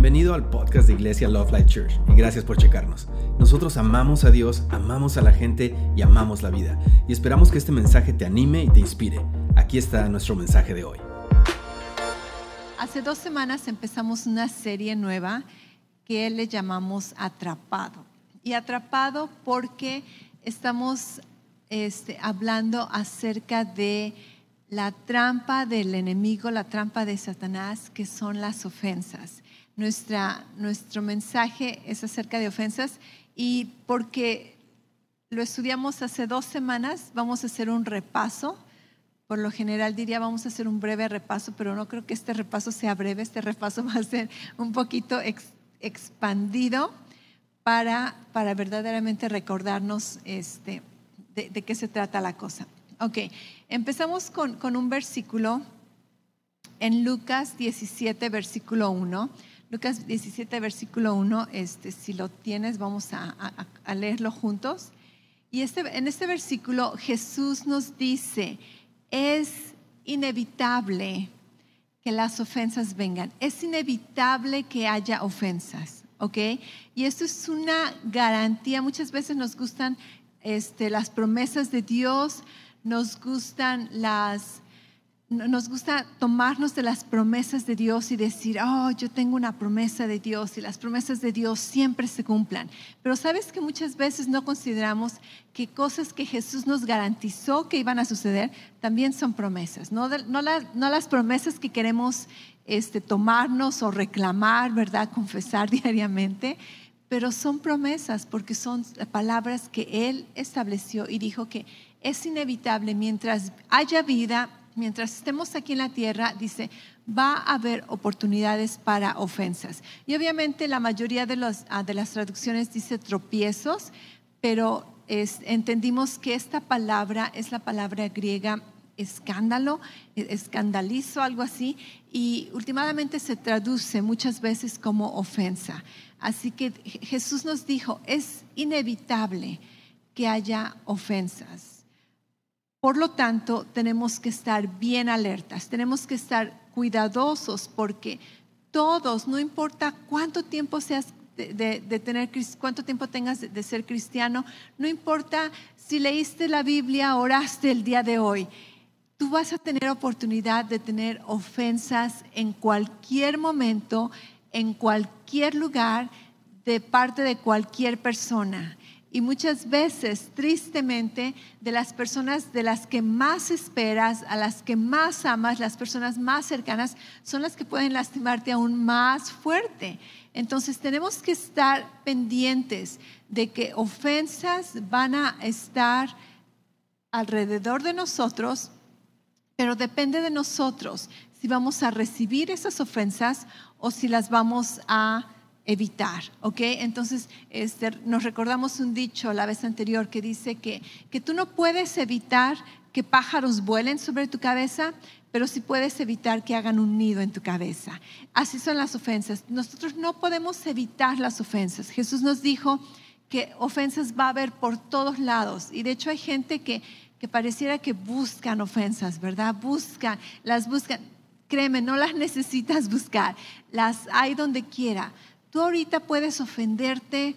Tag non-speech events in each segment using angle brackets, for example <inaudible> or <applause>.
Bienvenido al podcast de Iglesia Love Life Church y gracias por checarnos. Nosotros amamos a Dios, amamos a la gente y amamos la vida. Y esperamos que este mensaje te anime y te inspire. Aquí está nuestro mensaje de hoy. Hace dos semanas empezamos una serie nueva que le llamamos Atrapado. Y atrapado porque estamos este, hablando acerca de la trampa del enemigo, la trampa de Satanás, que son las ofensas. Nuestra, nuestro mensaje es acerca de ofensas y porque lo estudiamos hace dos semanas, vamos a hacer un repaso. Por lo general diría vamos a hacer un breve repaso, pero no creo que este repaso sea breve, este repaso <laughs> va a ser un poquito expandido para, para verdaderamente recordarnos este, de, de qué se trata la cosa. Ok, empezamos con, con, un versículo en Lucas 17, versículo 1. Lucas 17, versículo 1, este, si lo tienes, vamos a, leerlo juntos. Y este, en este versículo Jesús nos dice, es inevitable que las ofensas vengan, es inevitable que haya ofensas, ¿ok? Y esto es una garantía, muchas veces nos gustan este, las promesas de Dios, nos gustan las, nos gusta tomarnos de las promesas de Dios y decir, oh, yo tengo una promesa de Dios y las promesas de Dios siempre se cumplan. Pero sabes que muchas veces no consideramos que cosas que Jesús nos garantizó que iban a suceder también son promesas, no, las promesas que queremos este, tomarnos o reclamar, ¿verdad? <laughs> Confesar diariamente, pero son promesas porque son palabras que Él estableció y dijo que es inevitable mientras haya vida, mientras estemos aquí en la tierra, dice, va a haber oportunidades para ofensas. Y obviamente la mayoría de, los, ah, de las traducciones dice tropiezos, pero entendimos que esta palabra es la palabra griega escándalo, escandalizo, algo así, y últimamente se traduce muchas veces como ofensa. Así que Jesús nos dijo, es inevitable que haya ofensas. Por lo tanto, tenemos que estar bien alertas, tenemos que estar cuidadosos porque todos, no importa cuánto tiempo seas de, tener, cuánto tiempo tengas de, ser cristiano, no importa si leíste la Biblia, oraste el día de hoy, tú vas a tener oportunidad de tener ofensas en cualquier momento, en cualquier lugar, de parte de cualquier persona. Y muchas veces, tristemente, de las personas de las que más esperas, a las que más amas, las personas más cercanas, son las que pueden lastimarte aún más fuerte. Entonces tenemos que estar pendientes de que ofensas van a estar alrededor de nosotros, pero depende de nosotros si vamos a recibir esas ofensas o si las vamos a evitar, ¿ok? Entonces, este, nos recordamos un dicho la vez anterior que dice que, que tú no puedes evitar que pájaros vuelen sobre tu cabeza, pero sí puedes evitar que hagan un nido en tu cabeza. Así son las ofensas. Nosotros no podemos evitar las ofensas. Jesús nos dijo que ofensas va a haber por todos lados. Y de hecho hay gente que, que pareciera que buscan ofensas, ¿verdad? Buscan, las buscan. Créeme, no las <laughs> necesitas buscar. Las hay donde quiera Tú ahorita puedes ofenderte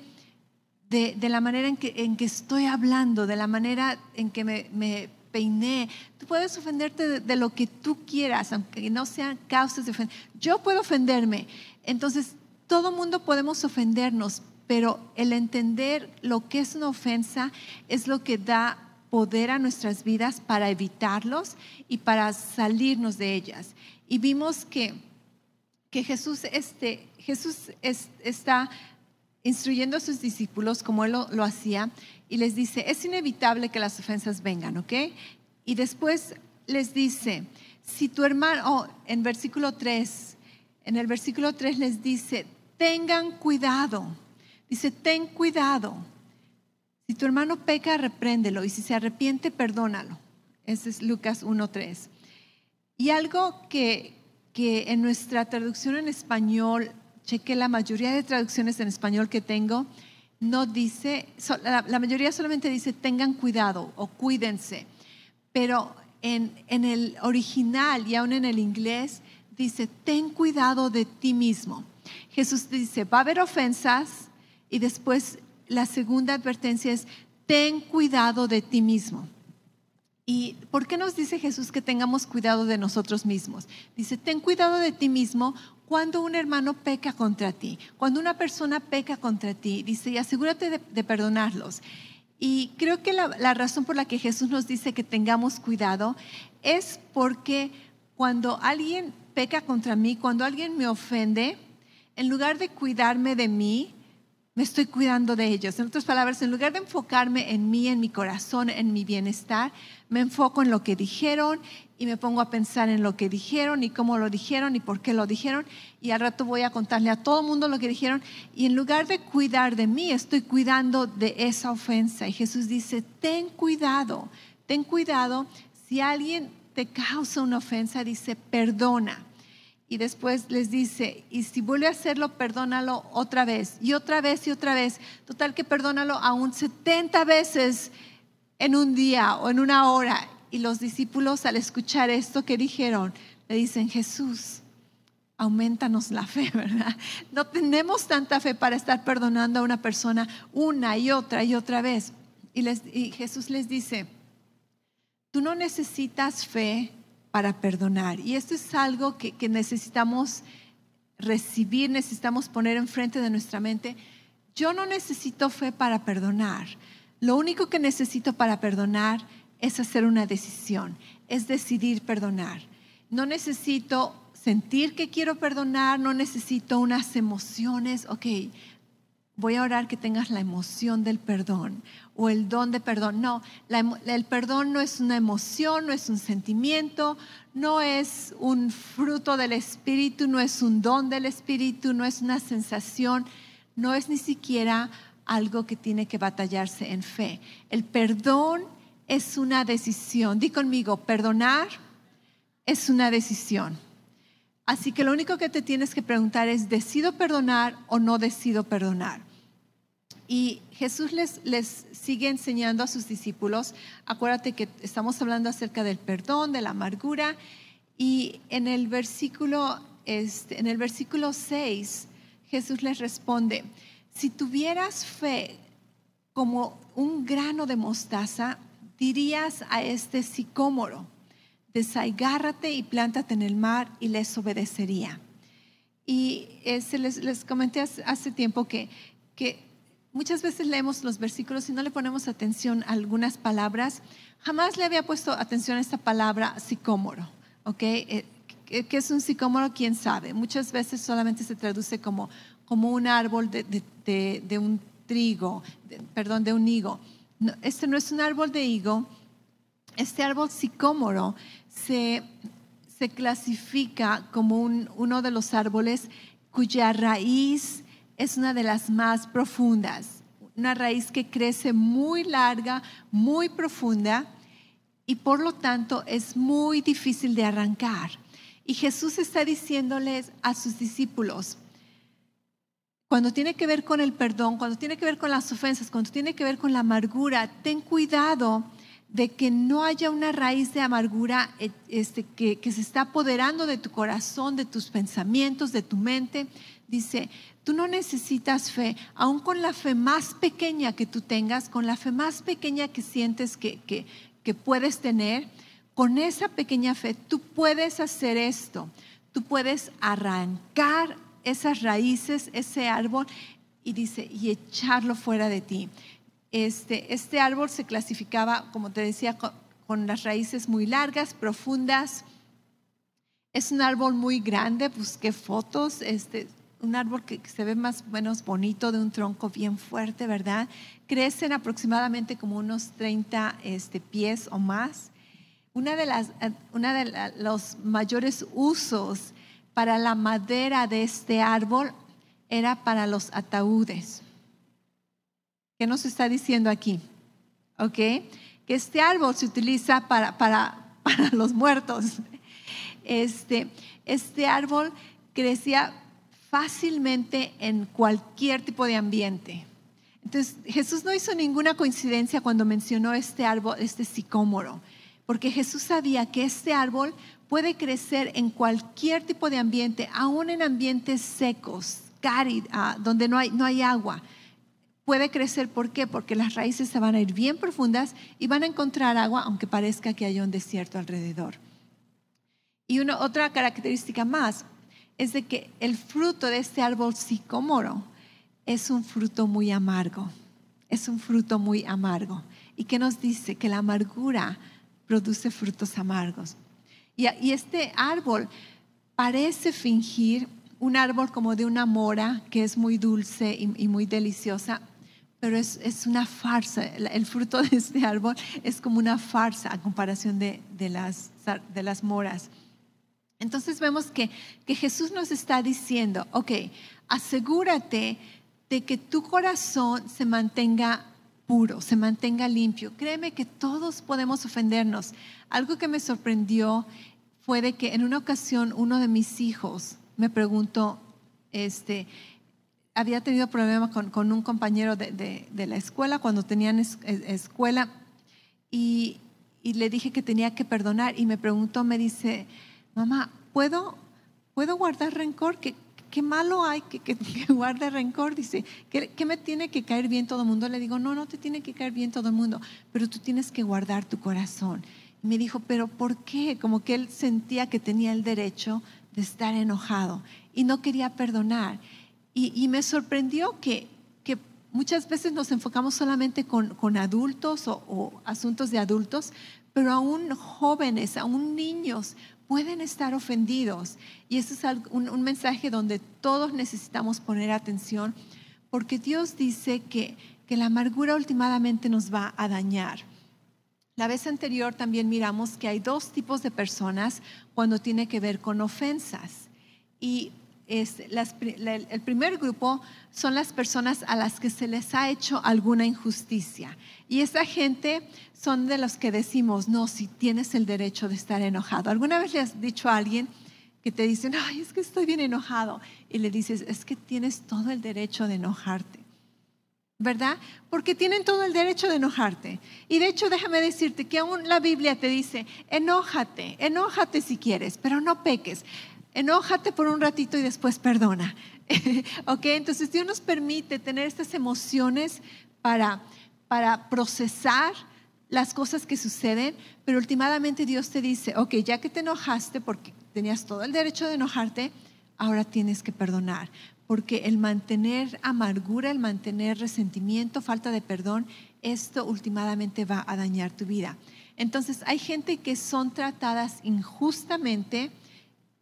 de, la manera en que, en que, estoy hablando, de la manera en que me, peiné. Tú puedes ofenderte de, lo que tú quieras, aunque no sean causas de ofender. Yo puedo ofenderme. Entonces, todo mundo podemos ofendernos, pero el entender lo que es una ofensa es lo que da poder a nuestras vidas para evitarlos y para salirnos de ellas. Y vimos que, que Jesús este, Jesús está instruyendo a sus discípulos como él lo, hacía y les dice, es inevitable que las ofensas vengan, ¿ok? Y después les dice, si tu hermano, oh, en versículo 3, en el versículo 3 les dice, tengan cuidado, dice, ten cuidado. Si tu hermano peca, repréndelo y si se arrepiente, perdónalo. Ese es Lucas 1.3. Y algo que, que en nuestra traducción en español cheque la mayoría de traducciones en español que tengo, no dice, la, mayoría solamente dice tengan cuidado o cuídense, pero en, en el original y aún en el inglés dice ten cuidado de ti mismo. Jesús dice, va a haber ofensas y después la segunda advertencia es, ten cuidado de ti mismo. ¿Y por qué nos dice Jesús que tengamos cuidado de nosotros mismos? Dice, ten cuidado de ti mismo cuando un hermano peca contra ti, cuando una persona peca contra ti, dice, y asegúrate de, perdonarlos. Y creo que la, razón por la que Jesús nos dice que tengamos cuidado es porque cuando alguien peca contra mí, cuando alguien me ofende, en lugar de cuidarme de mí, me estoy cuidando de ellos. En otras palabras, en lugar de enfocarme en mí, en mi corazón, en mi bienestar, me enfoco en lo que dijeron y me pongo a pensar en lo que dijeron y cómo lo dijeron y por qué lo dijeron. Y al rato voy a contarle a todo el mundo lo que dijeron. Y en lugar de cuidar de mí, estoy cuidando de esa ofensa. Y Jesús dice, ten cuidado, ten cuidado. Si alguien te causa una ofensa, dice, perdona y después les dice, y si vuelve a hacerlo, perdónalo otra vez, y otra vez y otra vez. Total que perdónalo aún 70 veces en un día o en una hora. Y los discípulos al escuchar esto que dijeron, le dicen, Jesús, aumentanos la fe, <laughs> ¿verdad? No tenemos tanta fe para estar perdonando a una persona una y otra y otra vez. Y, y Jesús les dice, tú no necesitas fe para perdonar. Y esto es algo que, necesitamos recibir, necesitamos poner enfrente de nuestra mente. Yo no necesito fe para perdonar. Lo único que necesito para perdonar es hacer una decisión, es decidir perdonar. No necesito sentir que quiero perdonar, no necesito unas emociones, ok, voy a orar que tengas la emoción del perdón o el don de perdón. No, el perdón no es una emoción, no es un sentimiento, no es un fruto del Espíritu, no es un don del Espíritu, no es una sensación, no es ni siquiera algo que tiene que batallarse en fe. El perdón es una decisión. Di conmigo, perdonar es una decisión. Así que lo único que te tienes que preguntar es, ¿decido perdonar o no decido perdonar? Y Jesús les, sigue enseñando a sus discípulos, acuérdate que estamos hablando acerca del perdón, de la amargura, y en el versículo, este, en el versículo 6, Jesús les responde, si tuvieras fe como un grano de mostaza, dirías a este sicómoro, desaigárrate y plántate en el mar y les obedecería. Y les, les, comenté hace tiempo que, que muchas veces leemos los versículos y no le ponemos atención a algunas palabras. Jamás le había puesto atención a esta palabra sicómoro, ¿ok? Eh, ¿Qué es un sicómoro? ¿Quién sabe? Muchas veces solamente se traduce como, como un árbol de, de, un trigo, perdón, de un higo. este no es un árbol de higo. Este árbol sicómoro se, se clasifica como un, uno de los árboles cuya raíz es una de las más profundas, una raíz que crece muy larga, muy profunda y por lo tanto es muy difícil de arrancar. Y Jesús está diciéndoles a sus discípulos, cuando tiene que ver con el perdón, cuando tiene que ver con las ofensas, cuando tiene que ver con la amargura, ten cuidado de que no haya una raíz de amargura eh, este, que, se está apoderando de tu corazón, de tus pensamientos, de tu mente. Dice, tú no necesitas fe, aun con la fe más pequeña que tú tengas, con la fe más pequeña que sientes que, que, que puedes tener, con esa pequeña fe tú puedes hacer esto. Tú puedes arrancar esas raíces, ese árbol, y dice, y echarlo fuera de ti. Este, este árbol se clasificaba, como te decía, con, las raíces muy largas, profundas. Es un árbol muy grande, busqué fotos, este, un árbol que se ve más o menos bonito, de un tronco bien fuerte, ¿verdad? Crecen aproximadamente como unos 30 este, pies o más. Una de, las, una de los mayores usos para la madera de este árbol era para los ataúdes. ¿Qué nos está diciendo aquí? ¿Ok? Que este árbol se utiliza para, para, <laughs> para los muertos. Este, este árbol crecía fácilmente en cualquier tipo de ambiente. Entonces, Jesús no hizo ninguna coincidencia cuando mencionó este árbol, este sicómoro, porque Jesús sabía que este árbol puede crecer en cualquier tipo de ambiente, aún en ambientes secos, cálidos, ah, donde no hay, no hay agua. Puede crecer, ¿por qué? Porque las raíces se van a ir bien profundas y van a encontrar agua, aunque parezca que haya un desierto alrededor. Y una, otra característica más es de que el fruto de este árbol sicómoro es un fruto muy amargo. Es un fruto muy amargo. ¿Y qué nos dice? Que la amargura produce frutos amargos. Y, este árbol parece fingir un árbol como de una mora que es muy dulce y, muy deliciosa, pero es, una farsa. El fruto de este árbol es como una farsa a comparación de, las, de las moras. Entonces vemos que, que Jesús nos está diciendo, ok, asegúrate de que tu corazón se mantenga puro, se mantenga limpio. Créeme que todos podemos ofendernos. Algo que me sorprendió fue de que en una ocasión uno de mis hijos me preguntó, este, había tenido problemas con, un compañero de, la escuela cuando tenían escuela y, y, le dije que tenía que perdonar y me preguntó, me dice, mamá, ¿puedo, ¿puedo guardar rencor? ¿Qué, qué malo hay que, que, <laughs> guarde rencor? Dice, ¿qué, me tiene que caer bien todo el mundo? Le digo, no, no te tiene que caer bien todo el mundo, pero tú tienes que guardar tu corazón. Y me dijo, pero ¿por qué? Como que él sentía que tenía el derecho de estar enojado y no quería perdonar. Y, me sorprendió que, que, muchas veces nos enfocamos solamente con, con adultos o, o asuntos de adultos, pero aún jóvenes, aún niños pueden estar ofendidos. Y ese es un, mensaje donde todos necesitamos poner atención, porque Dios dice que, que la amargura últimamente nos va a dañar. La vez anterior también miramos que hay dos tipos de personas cuando tiene que ver con ofensas. Y el primer grupo son las personas a las que se les ha hecho alguna injusticia. Y esa gente son de los que decimos, no, si tienes el derecho de estar enojado. ¿Alguna vez le has dicho a alguien que te dicen, ay, es que estoy bien enojado? Y le dices, es que tienes todo el derecho de enojarte. ¿Verdad? Porque tienen todo el derecho de enojarte. Y de hecho, déjame decirte que aún la Biblia te dice, enójate, enójate si quieres, pero no peques enójate por un ratito y después perdona. <laughs> ¿Ok? Entonces Dios nos permite tener estas emociones para, para procesar las cosas que suceden, pero últimamente Dios te dice, ok, ya que te enojaste porque tenías todo el derecho de enojarte, ahora tienes que perdonar, porque el mantener amargura, el mantener resentimiento, falta de perdón, esto últimamente va a dañar tu vida. Entonces hay gente que son tratadas injustamente,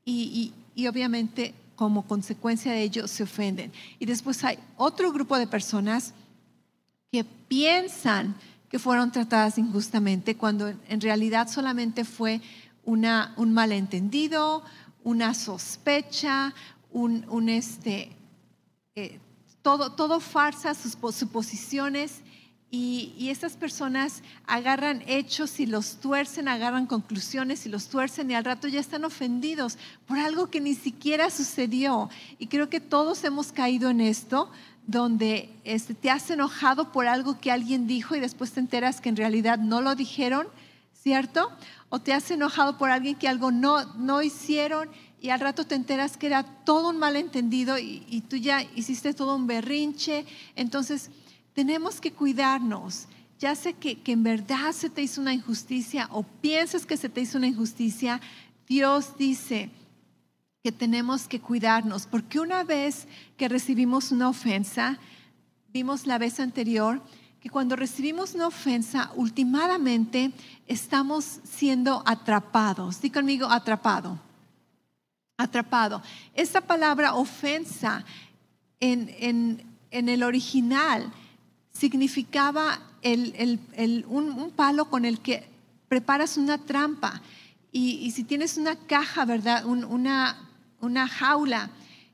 y, obviamente como consecuencia de ello se ofenden. Y después hay otro grupo de personas que piensan que fueron tratadas injustamente cuando en realidad solamente fue una, un malentendido, una sospecha, un, este, eh, todo, todo farsa, sus suposiciones y, y, estas personas agarran hechos y los tuercen, agarran conclusiones y los tuercen y al rato ya están ofendidos por algo que ni siquiera sucedió. Y creo que todos hemos caído en esto, donde este, te has enojado por algo que alguien dijo y después te enteras que en realidad no lo dijeron, ¿cierto? O te has enojado por alguien que algo no, no hicieron y al rato te enteras que era todo un malentendido y, y tú ya hiciste todo un berrinche. Entonces, tenemos que cuidarnos. Ya sé que, en verdad se te hizo una injusticia o piensas que se te hizo una injusticia, Dios dice que tenemos que cuidarnos, porque una vez que recibimos una ofensa, vimos la vez anterior, que cuando recibimos una ofensa, últimamente estamos siendo atrapados. Dí conmigo, atrapado. Atrapado. Esta palabra ofensa en, en el original significaba un, palo con el que preparas una trampa. Y, si tienes una caja, ¿verdad? una, una jaula,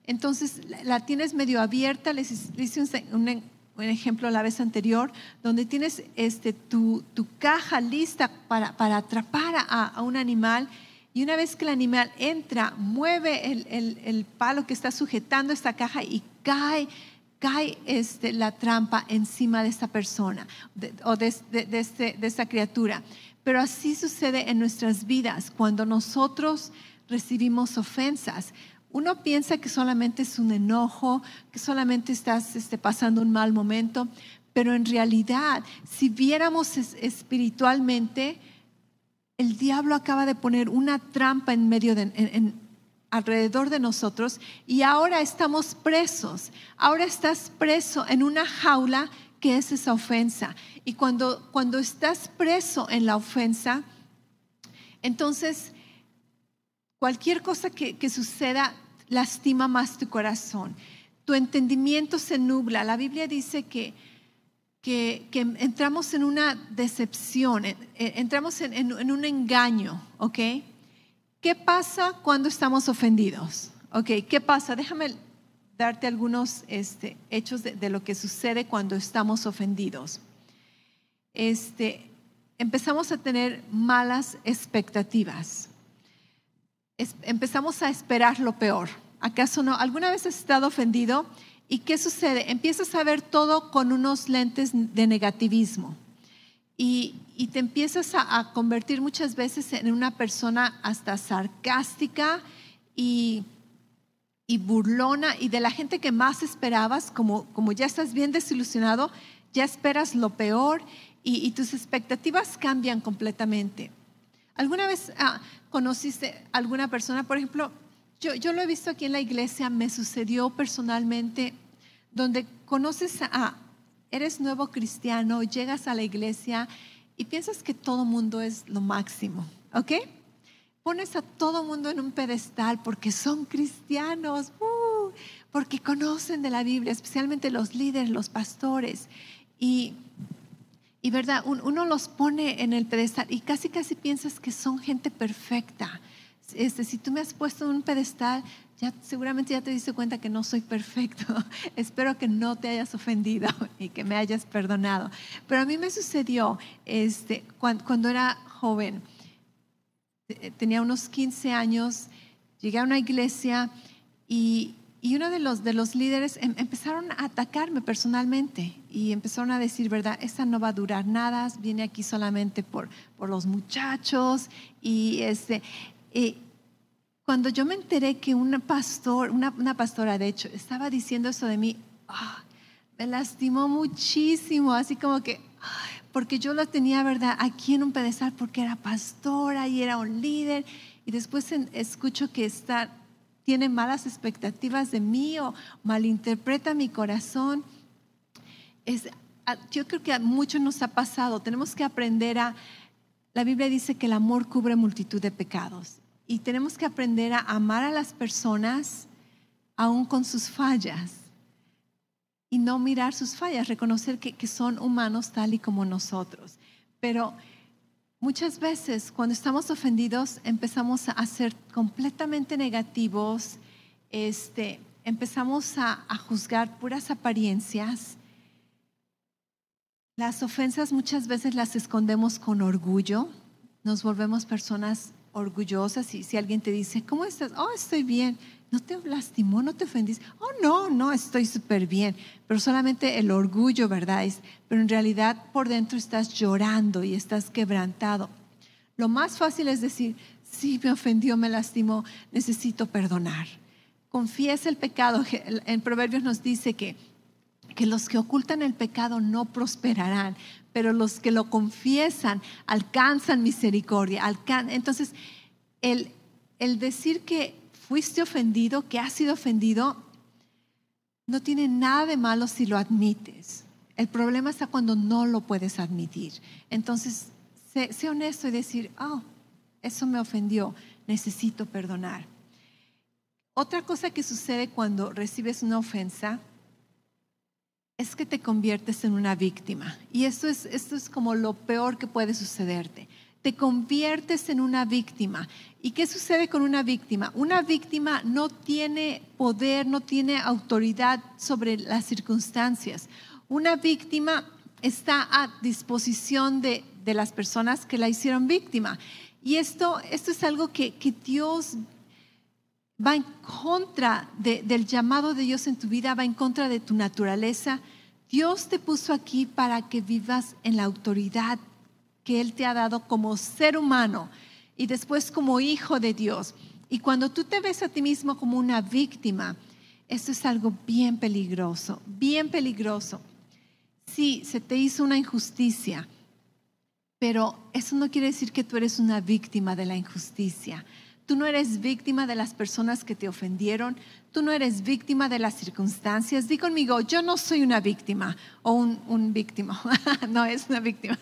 entonces la tienes medio abierta, les, hice un, ejemplo la vez anterior, donde tienes este, tu, caja lista para, atrapar a, un animal y una vez que el animal entra, mueve el palo que está sujetando esta caja y cae cae este, la trampa encima de esta persona o de, de, este, de, esta criatura. pero así sucede en nuestras vidas cuando nosotros recibimos ofensas. Uno piensa que solamente es un enojo, que solamente estás este, pasando un mal momento, pero en realidad, si viéramos espiritualmente, el diablo acaba de poner una trampa en medio de, alrededor de nosotros y ahora estamos presos. Ahora estás preso en una jaula que es esa ofensa. Y cuando, cuando estás preso en la ofensa, entonces cualquier cosa que, que suceda lastima más tu corazón. Tu entendimiento se nubla. La Biblia dice que que, entramos en una decepción, entramos en, un engaño, ¿ok? ¿Qué pasa cuando estamos ofendidos? ¿Ok? ¿Qué pasa? Déjame darte algunos este, hechos de, lo que sucede cuando estamos ofendidos. Este, empezamos a tener malas expectativas. empezamos a esperar lo peor. ¿Acaso no? ¿Alguna vez has estado ofendido? ¿Y qué sucede? Empiezas a ver todo con unos lentes de negativismo. Y, te empiezas a, convertir muchas veces en una persona hasta sarcástica y, burlona y de la gente que más esperabas, como, como ya estás bien desilusionado, ya esperas lo peor y, tus expectativas cambian completamente. ¿Alguna vez ah, conociste alguna persona, por ejemplo, yo, lo he visto aquí en la iglesia, me sucedió personalmente, donde conoces a, eres nuevo cristiano, llegas a la iglesia y piensas que todo mundo es lo máximo, ¿ok? Pones a todo mundo en un pedestal porque son cristianos, uh, porque conocen de la Biblia, especialmente los líderes, los pastores. Y, y verdad, uno los pone en el pedestal y casi, casi piensas que son gente perfecta este, si tú me has puesto en un pedestal, ya seguramente ya te diste cuenta que no soy perfecto. <laughs> Espero que no te hayas ofendido <laughs> y que me hayas perdonado. Pero a mí me sucedió este, cuando, era joven, eh, tenía unos 15 años, llegué a una iglesia y, uno de los, de los líderes em, empezaron a atacarme personalmente y empezaron a decir, ¿verdad? Esta no va a durar nada, viene aquí solamente por, por los muchachos y este, y cuando yo me enteré que un pastor, una, pastora de hecho, estaba diciendo eso de mí, ah, me lastimó muchísimo, así como que, porque yo lo tenía, ¿verdad?, aquí en un pedestal porque era pastora y era un líder, y después escucho que está, tiene malas expectativas de mí o malinterpreta mi corazón. Es, yo creo que a muchos nos ha pasado, tenemos que aprender a, la Biblia dice que el amor cubre multitud de pecados y tenemos que aprender a amar a las personas aún con sus fallas y no mirar sus fallas, reconocer que, que, son humanos tal y como nosotros. Pero muchas veces cuando estamos ofendidos empezamos a ser completamente negativos, este, empezamos a, a juzgar puras apariencias las ofensas muchas veces las escondemos con orgullo, nos volvemos personas orgullosas y si alguien te dice, ¿cómo estás? Oh, estoy bien. ¿No te lastimó? ¿No te ofendiste? Oh, no, no, estoy súper bien. Pero solamente el orgullo, ¿verdad? Es, pero en realidad por dentro estás llorando y estás quebrantado. Lo más fácil es decir, sí, me ofendió, me lastimó, necesito perdonar. Confiesa el pecado. En Proverbios nos dice que que los que ocultan el pecado no prosperarán, pero los que lo confiesan alcanzan misericordia. Entonces, el, el decir que fuiste ofendido, que has sido ofendido, no tiene nada de malo si lo admites. El problema está cuando no lo puedes admitir. Entonces, sé, sé honesto y decir, oh, eso me ofendió, necesito perdonar. Otra cosa que sucede cuando recibes una ofensa es que te conviertes en una víctima. Y esto es, esto es como lo peor que puede sucederte. Te conviertes en una víctima. ¿Y qué sucede con una víctima? Una víctima no tiene poder, no tiene autoridad sobre las circunstancias. Una víctima está a disposición de, las personas que la hicieron víctima. Y esto, esto es algo que, Dios va en contra del llamado de Dios en tu vida, va en contra de tu naturaleza. Dios te puso aquí para que vivas en la autoridad que Él te ha dado como ser humano y después como hijo de Dios. Y cuando tú te ves a ti mismo como una víctima, esto es algo bien peligroso, bien peligroso. Sí, se te hizo una injusticia, pero eso no quiere decir que tú eres una víctima de la injusticia. Tú no eres víctima de las personas que te ofendieron. Tú no eres víctima de las circunstancias. Di conmigo, yo no soy una víctima o un, un víctima. <laughs> no es una víctima.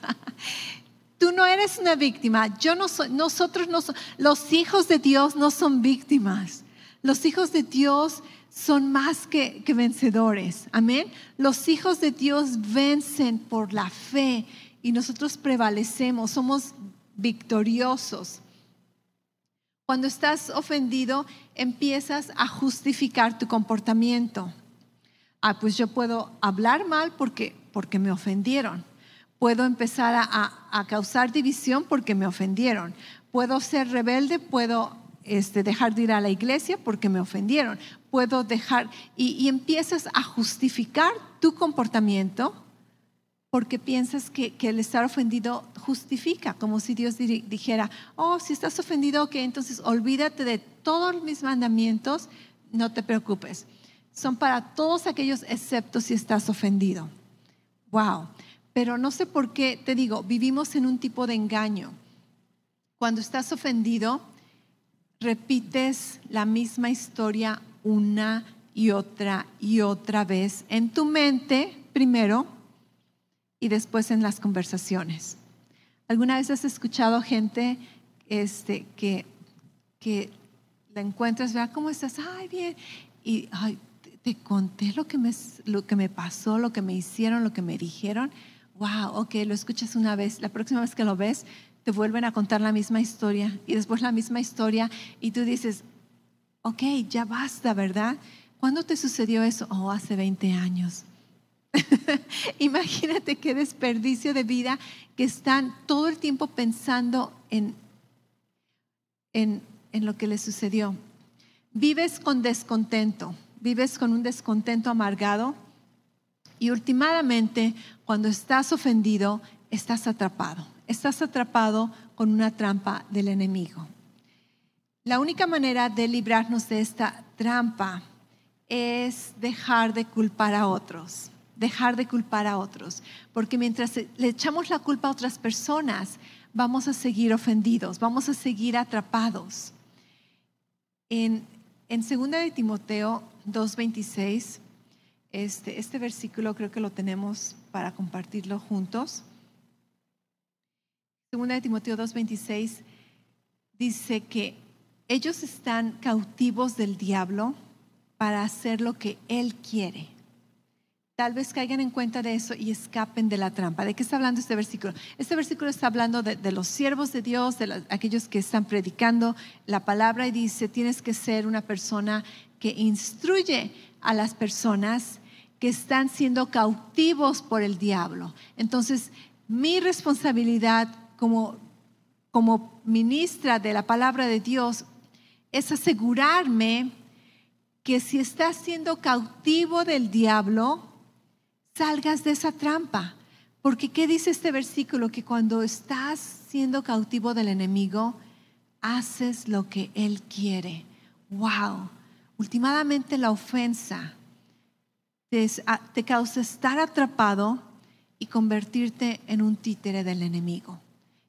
Tú no eres una víctima. Yo no soy, nosotros no somos, los hijos de Dios no son víctimas. Los hijos de Dios son más que, que vencedores. Amén. Los hijos de Dios vencen por la fe y nosotros prevalecemos, somos victoriosos. Cuando estás ofendido, empiezas a justificar tu comportamiento. Ah, pues yo puedo hablar mal porque, porque me ofendieron Puedo empezar a, causar división porque me ofendieron. Puedo ser rebelde, puedo este, dejar de ir a la iglesia porque me ofendieron. Puedo dejar, y, empiezas a justificar tu comportamiento porque piensas que, el estar ofendido justifica, como si Dios dijera, oh, si estás ofendido, ok, entonces olvídate de todos mis mandamientos, no te preocupes. Son para todos aquellos excepto si estás ofendido. Wow. Pero no sé por qué, te digo, vivimos en un tipo de engaño. Cuando estás ofendido, repites la misma historia una y otra y otra vez en tu mente primero y después en las conversaciones. ¿Alguna vez has escuchado gente este, que, que la encuentras, vea cómo estás, ay, bien, y ay, te, conté lo que, me, lo que me pasó, lo que me hicieron, lo que me dijeron? wow, ok, lo escuchas una vez, la próxima vez que lo ves, te vuelven a contar la misma historia y después la misma historia y tú dices, ok, ya basta, ¿verdad? ¿Cuándo te sucedió eso? Oh, hace 20 años. <laughs> Imagínate qué desperdicio de vida que están todo el tiempo pensando en, en, en lo que les sucedió. Vives con descontento, vives con un descontento amargado y últimamente, cuando estás ofendido, estás atrapado. Estás atrapado con una trampa del enemigo. La única manera de librarnos de esta trampa es dejar de culpar a otros, dejar de culpar a otros, porque mientras le echamos la culpa a otras personas, vamos a seguir ofendidos, vamos a seguir atrapados. En, en 2 de Timoteo 2.26 este, este, versículo creo que lo tenemos para compartirlo juntos. Segunda de Timoteo 2:26 dice que ellos están cautivos del diablo para hacer lo que él quiere. Tal vez caigan en cuenta de eso y escapen de la trampa. ¿De qué está hablando este versículo? Este versículo está hablando de, los siervos de Dios, de aquellos que están predicando la palabra y dice, tienes que ser una persona que instruye a las personas que están siendo cautivos por el diablo. Entonces, mi responsabilidad como, como ministra de la palabra de Dios es asegurarme que si estás siendo cautivo del diablo, salgas de esa trampa. Porque ¿qué dice este versículo? Que cuando estás siendo cautivo del enemigo, haces lo que él quiere. Wow. Últimamente la ofensa te, causa estar atrapado y convertirte en un títere del enemigo.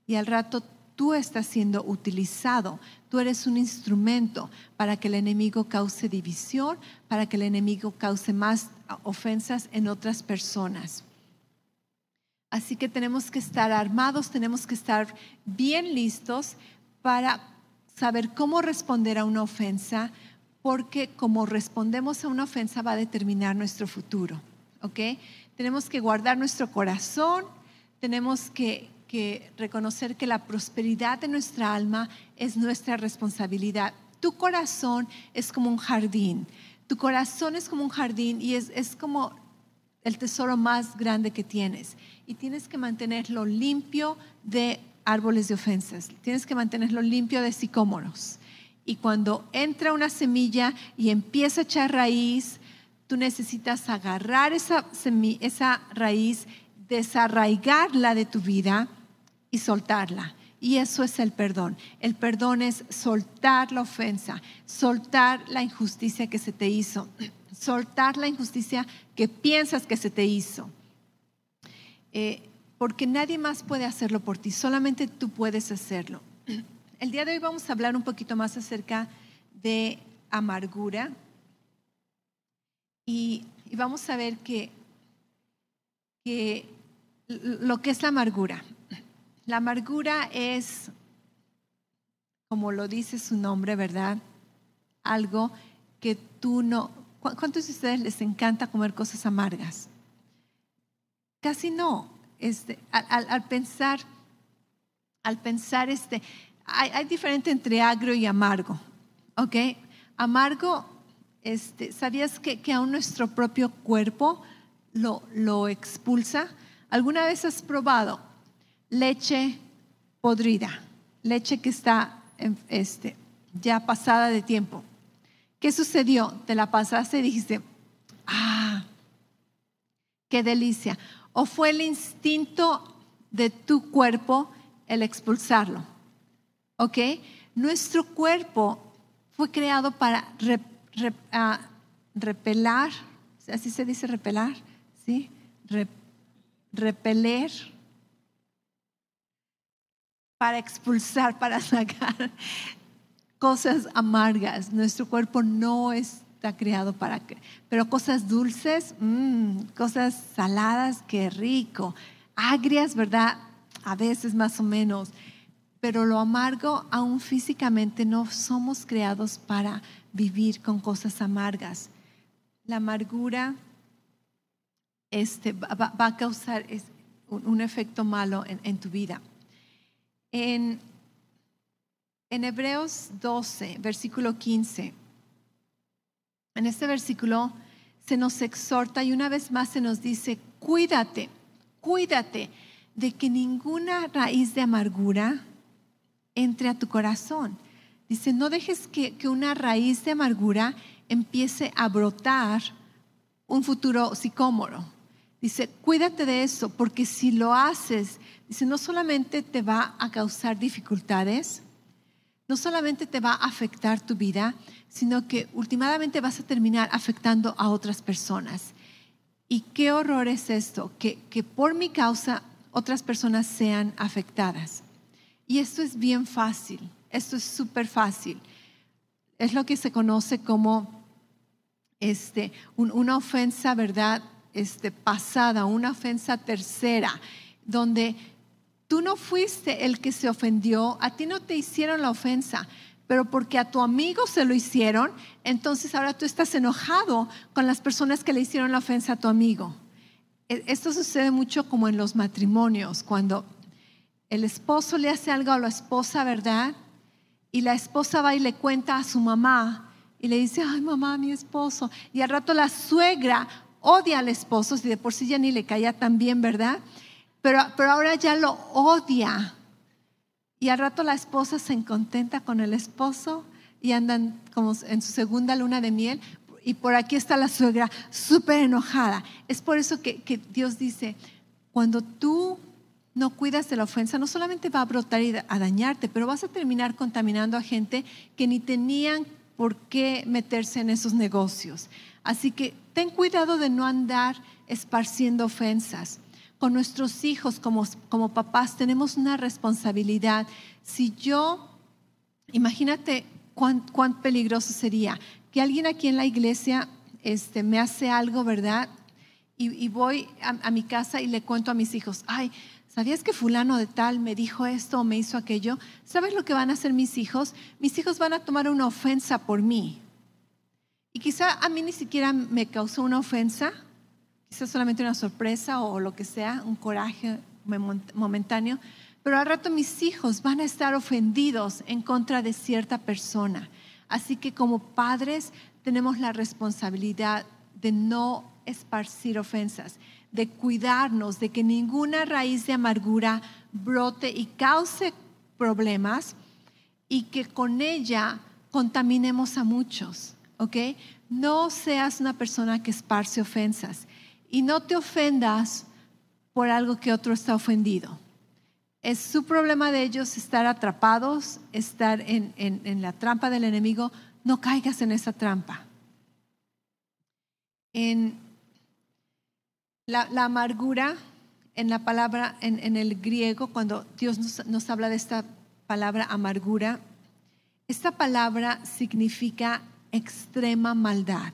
Y al rato tú estás siendo utilizado, tú eres un instrumento para que el enemigo cause división, para que el enemigo cause más ofensas en otras personas. Así que tenemos que estar armados, tenemos que estar bien listos para saber cómo responder a una ofensa, porque como respondemos a una ofensa va a determinar nuestro futuro, ¿ok? Tenemos que guardar nuestro corazón, tenemos que, reconocer que la prosperidad de nuestra alma es nuestra responsabilidad. Tu corazón es como un jardín, tu corazón es como un jardín y es, es como el tesoro más grande que tienes. Y tienes que mantenerlo limpio de árboles de ofensas, tienes que mantenerlo limpio de sicómoros. Y cuando entra una semilla y empieza a echar raíz, tú necesitas agarrar esa, esa raíz, desarraigarla de tu vida y soltarla. Y eso es el perdón. El perdón es soltar la ofensa, soltar la injusticia que se te hizo, <clears throat> soltar la injusticia que piensas que se te hizo. Eh, porque nadie más puede hacerlo por ti, solamente tú puedes hacerlo. <clears throat> El día de hoy vamos a hablar un poquito más acerca de amargura y, vamos a ver que lo que es la amargura. La amargura es, como lo dice su nombre, ¿verdad? Algo que tú no... ¿Cuántos de ustedes les encanta comer cosas amargas? Casi no. Este, al, pensar, al pensar, este, hay, hay, diferente entre agrio y amargo, ¿ok? Amargo, este, ¿sabías que, que aún nuestro propio cuerpo lo, lo expulsa? ¿Alguna vez has probado leche podrida, leche que está este, ya pasada de tiempo. ¿Qué sucedió? Te la pasaste y dijiste, ah, qué delicia. O fue el instinto de tu cuerpo el expulsarlo. ¿Ok? Nuestro cuerpo fue creado para ah, repelar, así se dice repelar, ¿sí? repeler para expulsar, para sacar cosas amargas. Nuestro cuerpo no está creado para, pero cosas dulces, mm, cosas saladas, qué rico. Agrias, ¿verdad? A veces más o menos. Pero lo amargo, aún físicamente, no somos creados para vivir con cosas amargas. La amargura este, va, a causar un, efecto malo en tu vida. En, Hebreos 12, versículo 15, en este versículo se nos exhorta y una vez más se nos dice, cuídate, cuídate de que ninguna raíz de amargura entre a tu corazón. Dice, no dejes que, que, una raíz de amargura empiece a brotar un futuro sicómoro. Dice, cuídate de eso, porque si lo haces, Dice, no solamente te va a causar dificultades, no solamente te va a afectar tu vida, sino que últimamente vas a terminar afectando a otras personas. Y qué horror es esto, que, que por mi causa otras personas sean afectadas. Y esto es bien fácil, esto es súper fácil. Es lo que se conoce como este, una ofensa, ¿verdad? Este, pasada, una ofensa tercera, donde Tú no fuiste el que se ofendió, a ti no te hicieron la ofensa, pero porque a tu amigo se lo hicieron, entonces ahora tú estás enojado con las personas que le hicieron la ofensa a tu amigo. E, esto sucede mucho como en los matrimonios, cuando el esposo le hace algo a la esposa, ¿verdad? Y la esposa va y le cuenta a su mamá y le dice, ay mamá, mi esposo. Y al rato la suegra odia al esposo, si de por sí ya ni le caía tan bien, ¿verdad? pero, ahora ya lo odia. Y al rato la esposa se contenta con el esposo y andan como en su segunda luna de miel. Y por aquí está la suegra súper enojada. Es por eso que, que Dios dice, cuando tú no cuidas de la ofensa, no solamente va a brotar y a dañarte, pero vas a terminar contaminando a gente que ni tenían por qué meterse en esos negocios. Así que ten cuidado de no andar esparciendo ofensas con nuestros hijos como, como papás tenemos una responsabilidad. Si yo, imagínate cuán, peligroso sería que alguien aquí en la iglesia este, me hace algo, ¿verdad? Y, voy a, mi casa y le cuento a mis hijos, ay, ¿sabías que fulano de tal me dijo esto o me hizo aquello? ¿Sabes lo que van a hacer mis hijos? Mis hijos van a tomar una ofensa por mí. Y quizá a mí ni siquiera me causó una ofensa, quizás solamente una sorpresa o lo que sea, un coraje momentáneo, pero al rato mis hijos van a estar ofendidos en contra de cierta persona. Así que como padres tenemos la responsabilidad de no esparcir ofensas, de cuidarnos de que ninguna raíz de amargura brote y cause problemas y que con ella contaminemos a muchos, ¿ok? No seas una persona que esparce ofensas y no te ofendas por algo que otro está ofendido. Es su problema de ellos estar atrapados, estar en, la trampa del enemigo. No caigas en esa trampa. En la, amargura, en la palabra, en, el griego, cuando Dios nos, nos habla de esta palabra amargura, esta palabra significa extrema maldad,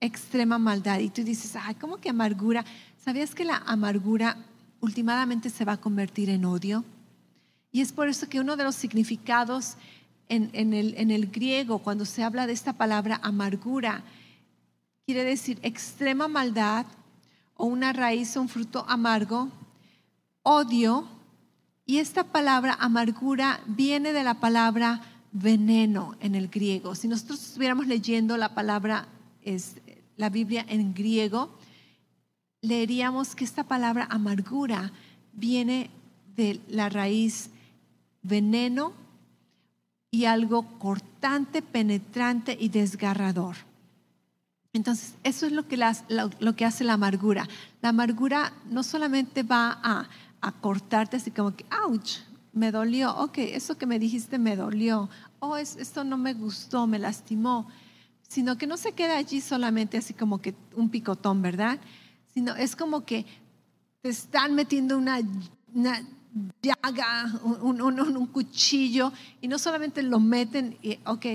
extrema maldad. Y tú dices, ay, ¿cómo que amargura? ¿Sabías que la amargura últimamente se va a convertir en odio? Y es por eso que uno de los significados en, el, en el griego, cuando se habla de esta palabra amargura, quiere decir extrema maldad o una raíz o un fruto amargo, odio, y esta palabra amargura viene de la palabra veneno en el griego. Si nosotros estuviéramos leyendo la palabra, es, la Biblia en griego, leeríamos que esta palabra amargura viene de la raíz veneno y algo cortante, penetrante y desgarrador. Entonces, eso es lo que, lo, que hace la amargura. La amargura no solamente va a, a cortarte así como que, ouch, me dolió, ok, eso que me dijiste me dolió, oh, esto no me gustó, me lastimó, sino que no se queda allí solamente así como que un picotón, ¿verdad? Sino es como que te están metiendo una, llaga, un, cuchillo, y no solamente lo meten, y, ok,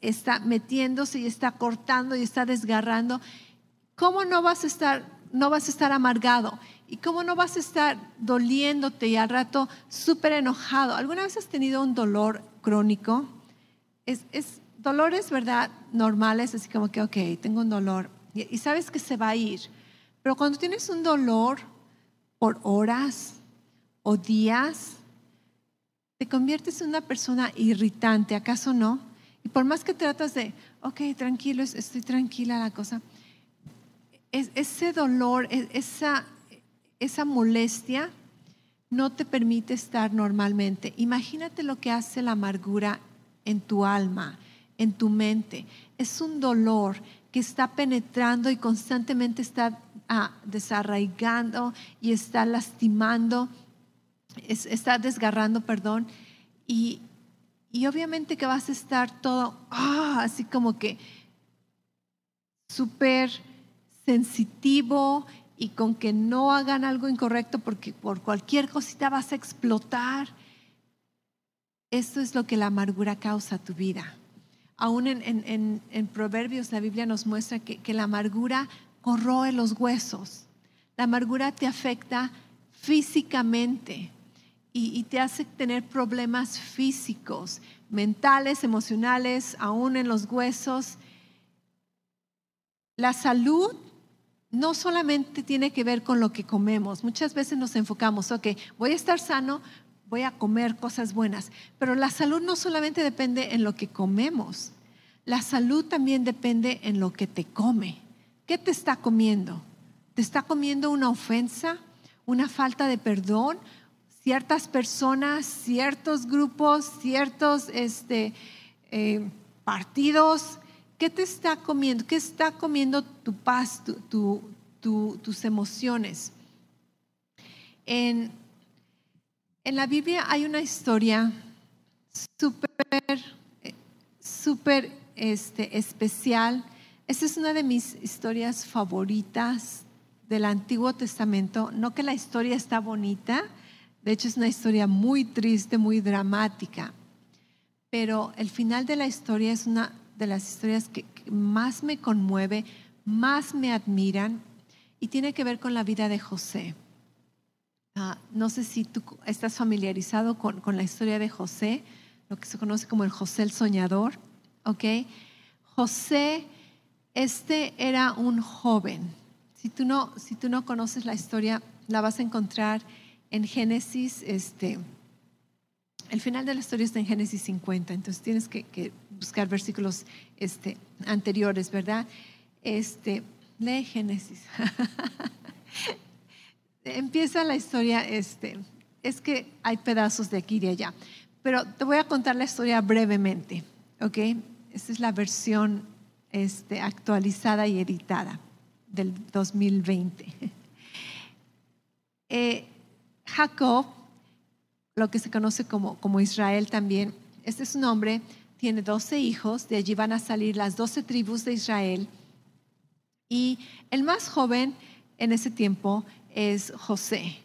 está metiéndose y está cortando y está desgarrando. ¿Cómo no vas a estar, no vas a estar amargado? ¿Y cómo no vas a estar doliéndote y al rato súper enojado? ¿Alguna vez has tenido un dolor crónico? Es, es dolores, ¿verdad? Normales, así como que, ok, tengo un dolor y, sabes que se va a ir. Pero cuando tienes un dolor por horas o días, te conviertes en una persona irritante, ¿acaso no? Y por más que tratas de, ok, tranquilo, estoy tranquila la cosa, es, ese dolor, esa esa molestia no te permite estar normalmente. Imagínate lo que hace la amargura en tu alma, en tu mente. Es un dolor que está penetrando y constantemente está ah, desarraigando y está lastimando, está desgarrando, perdón. Y, obviamente que vas a estar todo ah, así como que súper sensitivo y con que no hagan algo incorrecto porque por cualquier cosita vas a explotar. Esto es lo que la amargura causa a tu vida. Aún en, Proverbios la Biblia nos muestra que, la amargura corroe los huesos. La amargura te afecta físicamente y, y, te hace tener problemas físicos, mentales, emocionales, aún en los huesos. La salud no solamente tiene que ver con lo que comemos. Muchas veces nos enfocamos, ok, voy a estar sano, voy a comer cosas buenas, pero la salud no solamente depende en lo que comemos, la salud también depende en lo que te come. ¿Qué te está comiendo? ¿Te está comiendo una ofensa, una falta de perdón? Ciertas personas, ciertos grupos, ciertos este, eh, partidos, ¿Qué te está comiendo? ¿Qué está comiendo tu paz, tus emociones? En, la Biblia hay una historia súper, súper este, especial. Esta es una de mis historias favoritas del Antiguo Testamento. No que la historia está bonita, de hecho es una historia muy triste, muy dramática, pero el final de la historia es una de las historias que, más me conmueve, más me admiran y tiene que ver con la vida de José. Ah, no sé si tú estás familiarizado con, la historia de José, lo que se conoce como el José el soñador, ¿ok? José, este era un joven. Si tú no, si tú no conoces la historia, la vas a encontrar en Génesis, este, el final de la historia está en Génesis 50, entonces tienes que, buscar versículos este, anteriores, ¿verdad? Este, lee Génesis. <laughs> Empieza la historia, este, es que hay pedazos de aquí y de allá, pero te voy a contar la historia brevemente, ¿ok? Esta es la versión este, actualizada y editada del 2020. <laughs> Eh, Jacob lo que se conoce como, como Israel también. Este es un hombre, tiene 12 hijos, de allí van a salir las 12 tribus de Israel. Y el más joven en ese tiempo es José.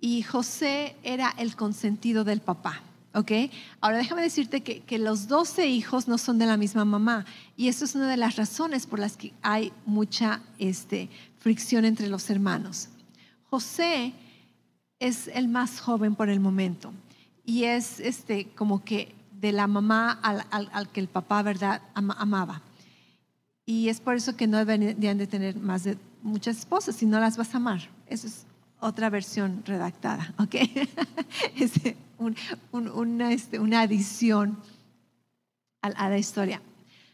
Y José era el consentido del papá. ¿ok? Ahora déjame decirte que, que, los 12 hijos no son de la misma mamá y eso es una de las razones por las que hay mucha este, fricción entre los hermanos. José es el más joven por el momento y es este, como que de la mamá al, al, que el papá, ¿verdad?, amaba. Y es por eso que no deberían de tener más de muchas esposas, si no las vas a amar. Eso es otra versión redactada, <laughs> ¿ok? es un, una, este, una, adición a, a, la historia.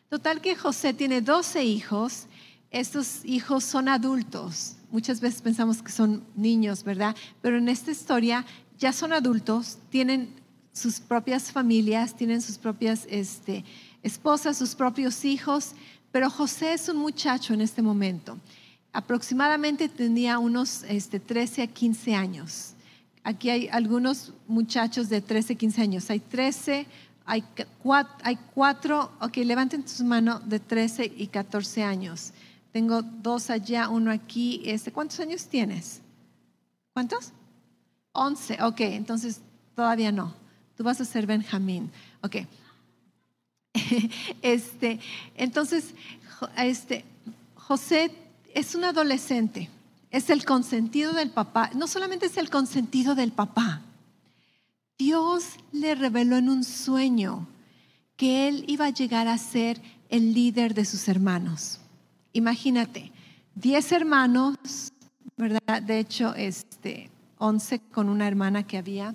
Total que José tiene 12 hijos, estos hijos son adultos, muchas veces pensamos que son niños, ¿verdad? Pero en esta historia ya son adultos, tienen sus propias familias, tienen sus propias este, esposas, sus propios hijos, pero José es un muchacho en este momento. Aproximadamente tenía unos este, 13 a 15 años. Aquí hay algunos muchachos de 13 a 15 años. Hay 13, hay cuatro, hay cuatro ok, levanten sus manos de 13 y 14 años. Tengo dos allá, uno aquí. Este, ¿Cuántos años tienes? ¿Cuántos? 11, ok, entonces todavía no. Tú vas a ser Benjamín, ok. <laughs> Este, entonces, este, José es un adolescente, es el consentido del papá. No solamente es el consentido del papá, Dios le reveló en un sueño que él iba a llegar a ser el líder de sus hermanos. Imagínate, 10 hermanos, ¿verdad? De hecho, este, 11 con una hermana que había,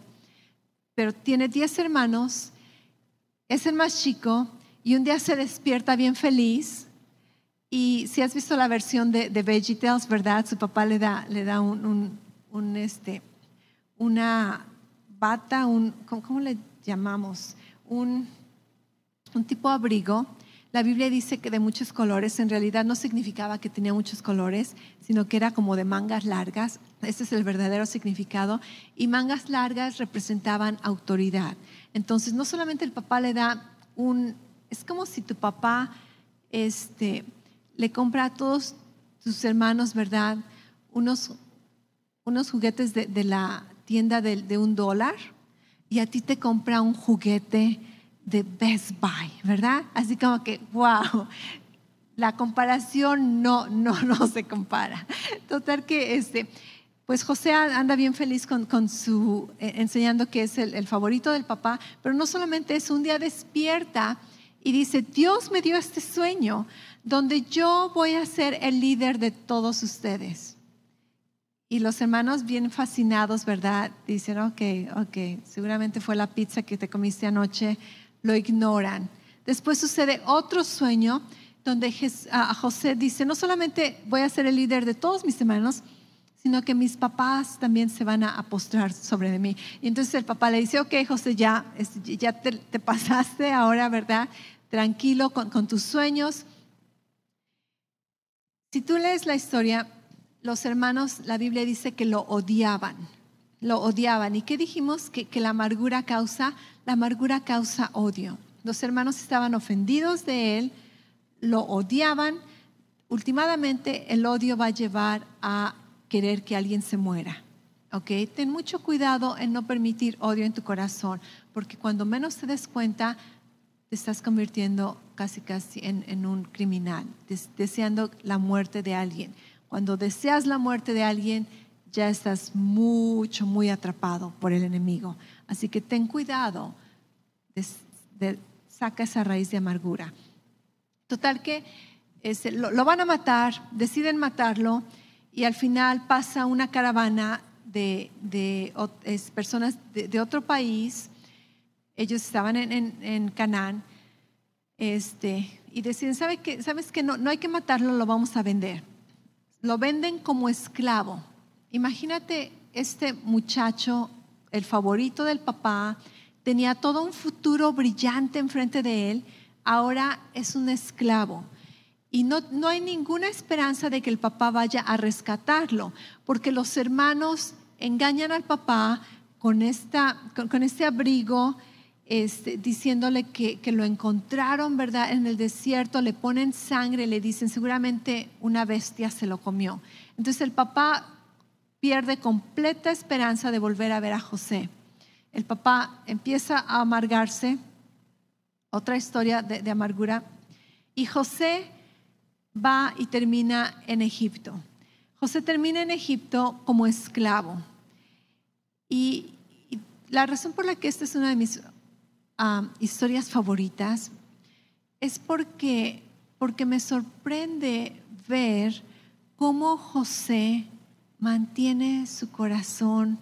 pero tiene 10 hermanos, es el más chico y un día se despierta bien feliz. Y si has visto la versión de, de VeggieTales, ¿verdad? Su papá le da, le da un, un, este, una bata, un, ¿cómo, le llamamos? Un, un tipo abrigo la Biblia dice que de muchos colores, en realidad no significaba que tenía muchos colores, sino que era como de mangas largas. Ese es el verdadero significado. Y mangas largas representaban autoridad. Entonces, no solamente el papá le da un... Es como si tu papá este, le compra a todos tus hermanos, ¿verdad? Unos, unos juguetes de, de la tienda de, de un dólar y a ti te compra un juguete de Best Buy, ¿verdad? Así como que, wow, la comparación no, no, <laughs> no se compara. Total que este, pues José anda bien feliz con, con su, eh, enseñando que es el, el, favorito del papá, pero no solamente es un día despierta y dice, Dios me dio este sueño donde yo voy a ser el líder de todos ustedes. Y los hermanos bien fascinados, ¿verdad? Dicen, ok, ok, seguramente fue la pizza que te comiste anoche, lo ignoran. Después sucede otro sueño donde José dice, no solamente voy a ser el líder de todos mis hermanos, sino que mis papás también se van a postrar sobre mí. Y entonces el papá le dice, ok, José, ya, ya te, <laughs> pasaste ahora, ¿verdad? Tranquilo con, tus sueños. Si tú lees la historia, los hermanos, la Biblia dice que lo odiaban, lo odiaban. ¿Y qué dijimos? Que la amargura causa la amargura causa odio. Los hermanos estaban ofendidos de él, lo odiaban. Últimamente el odio va a llevar a querer que alguien se muera. ¿Ok? Ten mucho cuidado en no permitir odio en tu corazón, porque cuando menos te des cuenta, te estás convirtiendo casi casi en, en un criminal, deseando la muerte de alguien. Cuando deseas la muerte de alguien, ya estás mucho, muy atrapado por el enemigo. Así que ten cuidado, saca esa raíz de amargura. Total que lo, van a matar, deciden matarlo y al final pasa una caravana de, personas de, otro país. Ellos estaban en, en, Canaán este, y deciden, ¿sabe que, ¿sabes que no, no hay que matarlo, lo vamos a vender? Lo venden como esclavo. Imagínate este muchacho el favorito del papá, tenía todo un futuro brillante enfrente de él, ahora es un esclavo. Y no, no hay ninguna esperanza de que el papá vaya a rescatarlo, porque los hermanos engañan al papá, con, esta, con, este abrigo, este, diciéndole que, que, lo encontraron, ¿verdad? En el desierto, le ponen sangre, le dicen, seguramente una bestia se lo comió. Entonces el papá pierde completa esperanza de volver a ver a José. El papá empieza a amargarse, otra historia de, amargura, y José va y termina en Egipto. José termina en Egipto como esclavo. Y, la razón por la que esta es una de mis ah, historias favoritas es porque, porque me sorprende ver cómo José mantiene su corazón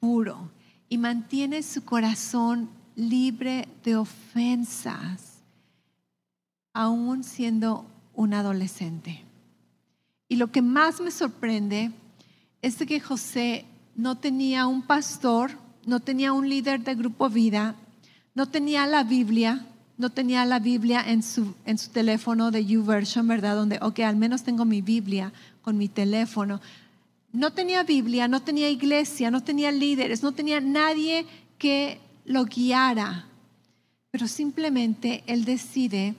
puro y mantiene su corazón libre de ofensas, aún siendo un adolescente. Y lo que más me sorprende es que José no tenía un pastor, no tenía un líder de grupo vida, no tenía la Biblia, no tenía la Biblia en su, en su teléfono de YouVersion, ¿verdad? Donde, ok, al menos tengo mi Biblia con mi teléfono. No tenía Biblia, no tenía iglesia, no tenía líderes, no tenía nadie que lo guiara. Pero simplemente él decide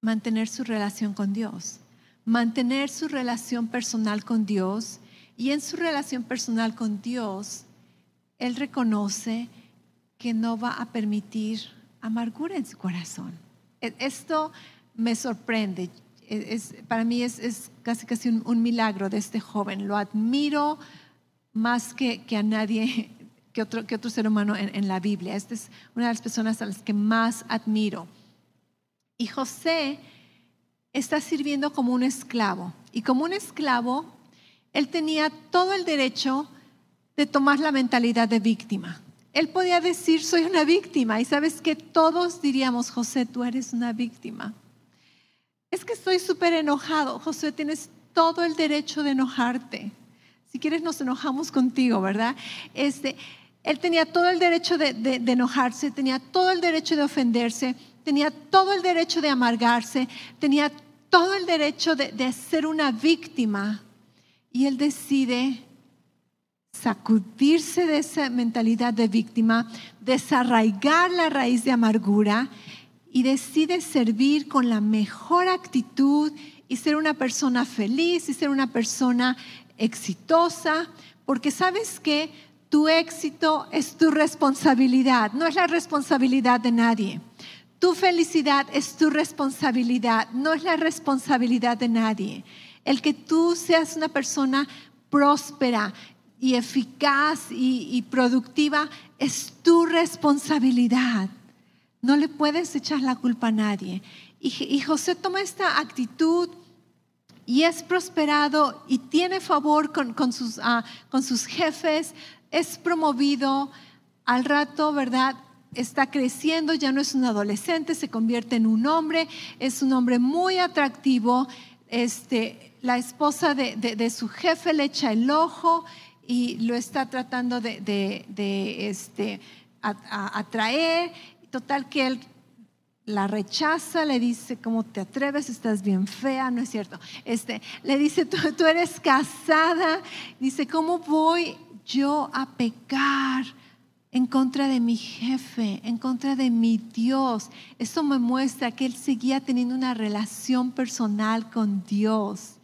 mantener su relación con Dios mantener su relación personal con Dios y en su relación personal con Dios, Él reconoce que no va a permitir amargura en su corazón. E, esto me sorprende. Es, para mí es, casi casi un, milagro de este joven. Lo admiro más que, a nadie, <laughs> que otro, que otro ser humano en, en la Biblia. Esta es una de las personas a las que más admiro. Y José está sirviendo como un esclavo. Y como un esclavo, él tenía todo el derecho de tomar la mentalidad de víctima. Él podía decir, soy una víctima. Y sabes que todos diríamos, José, tú eres una víctima. Es que estoy súper enojado. José, tienes todo el derecho de enojarte. Si quieres, nos enojamos contigo, ¿verdad? Este, él tenía todo el derecho de, de enojarse, tenía todo el derecho de ofenderse, tenía todo el derecho de amargarse, tenía todo el derecho de, ser una víctima y él decide sacudirse de esa mentalidad de víctima, desarraigar la raíz de amargura y decide servir con la mejor actitud y ser una persona feliz y ser una persona exitosa, porque sabes que tu éxito es tu responsabilidad, no es la responsabilidad de nadie. Tu felicidad es tu responsabilidad, no es la responsabilidad de nadie. El que tú seas una persona próspera y eficaz y, productiva es tu responsabilidad. No le puedes echar la culpa a nadie. Y, José toma esta actitud y es prosperado y tiene favor con, sus, ah, con sus jefes, es promovido. Al rato, ¿verdad? está creciendo, ya no es un adolescente, se convierte en un hombre, es un hombre muy atractivo. Este, la esposa de, su jefe le echa el ojo y lo está tratando de, este, atraer. Total que él la rechaza, le dice, ¿cómo te atreves? Estás bien fea, ¿no es cierto? Este, le dice, tú, tú eres casada. Dice, ¿cómo voy yo a pecar? en contra de mi jefe, en contra de mi Dios. Eso me muestra que él seguía teniendo una relación personal con Dios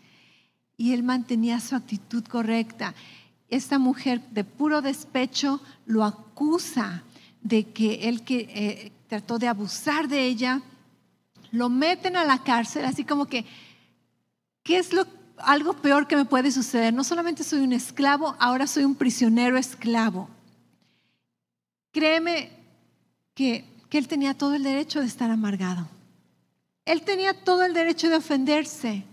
y él mantenía su actitud correcta. Esta mujer de puro despecho lo acusa de que él que, eh, trató de abusar de ella, lo meten a la cárcel, así como que, ¿qué es lo algo peor que me puede suceder? No solamente soy un esclavo, ahora soy un prisionero esclavo. Créeme que, él tenía todo el derecho de estar amargado. Él tenía todo el derecho de ofenderse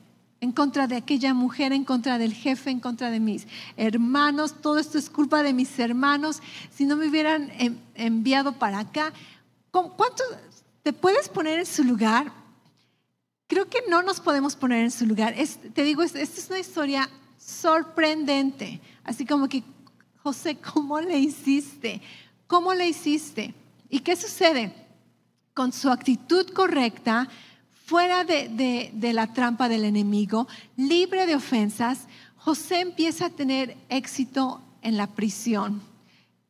en contra de aquella mujer, en contra del jefe, en contra de mis hermanos. Todo esto es culpa de mis hermanos. Si no me hubieran enviado para acá, ¿cuánto te puedes poner en su lugar? Creo que no nos podemos poner en su lugar. te digo, esta es una historia sorprendente. Así como que, José, ¿cómo le hiciste? ¿Cómo le hiciste? ¿Y qué sucede? Con su actitud correcta, fuera de, la trampa del enemigo, libre de ofensas, José empieza a tener éxito en la prisión.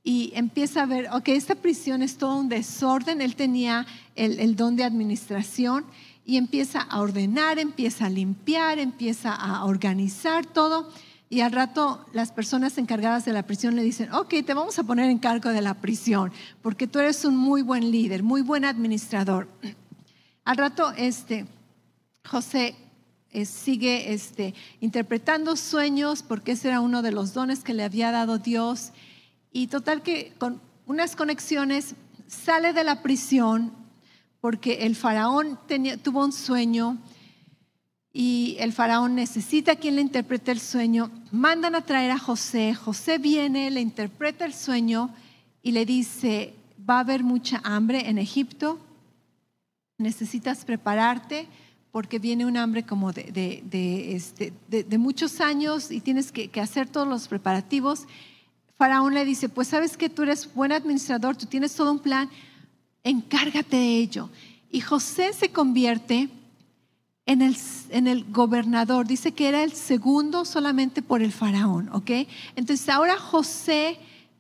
y empieza a ver, ok, esta prisión es todo un desorden, él tenía el, el don de administración y empieza a ordenar, empieza a limpiar, empieza a organizar todo. Y al rato las personas encargadas de la prisión le dicen, ok, te vamos a poner en cargo de la prisión, porque tú eres un muy buen líder, muy buen administrador. Al rato, este, José eh, sigue este, interpretando sueños, porque ese era uno de los dones que le había dado Dios. Y total que con unas conexiones sale de la prisión, porque el faraón tuvo un sueño y el faraón necesita quien le interprete el sueño. Mandan a traer a José. José viene, le interpreta el sueño y le dice, va a haber mucha hambre en Egipto, necesitas prepararte porque viene un hambre como de, este, muchos años y tienes que, que, hacer todos los preparativos. Faraón le dice, pues sabes que tú eres buen administrador, tú tienes todo un plan, encárgate de ello. Y José se convierte en el, en el gobernador. Dice que era el segundo solamente por el faraón, ¿ok? Entonces ahora José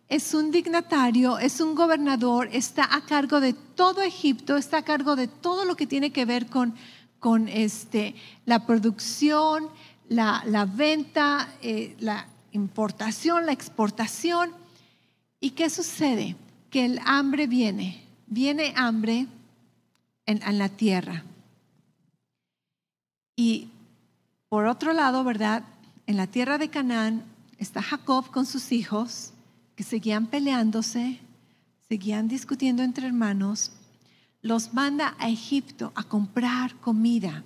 es un dignatario, es un gobernador, está a cargo de todo Egipto, está a cargo de todo lo que tiene que ver con, con este, la producción, la, la venta, eh, la importación, la exportación. ¿Y qué sucede? Que el hambre viene, viene hambre en, en la tierra. Y por otro lado, ¿verdad? En la tierra de Canaán está Jacob con sus hijos seguían peleándose, seguían discutiendo entre hermanos. Los manda a Egipto a comprar comida,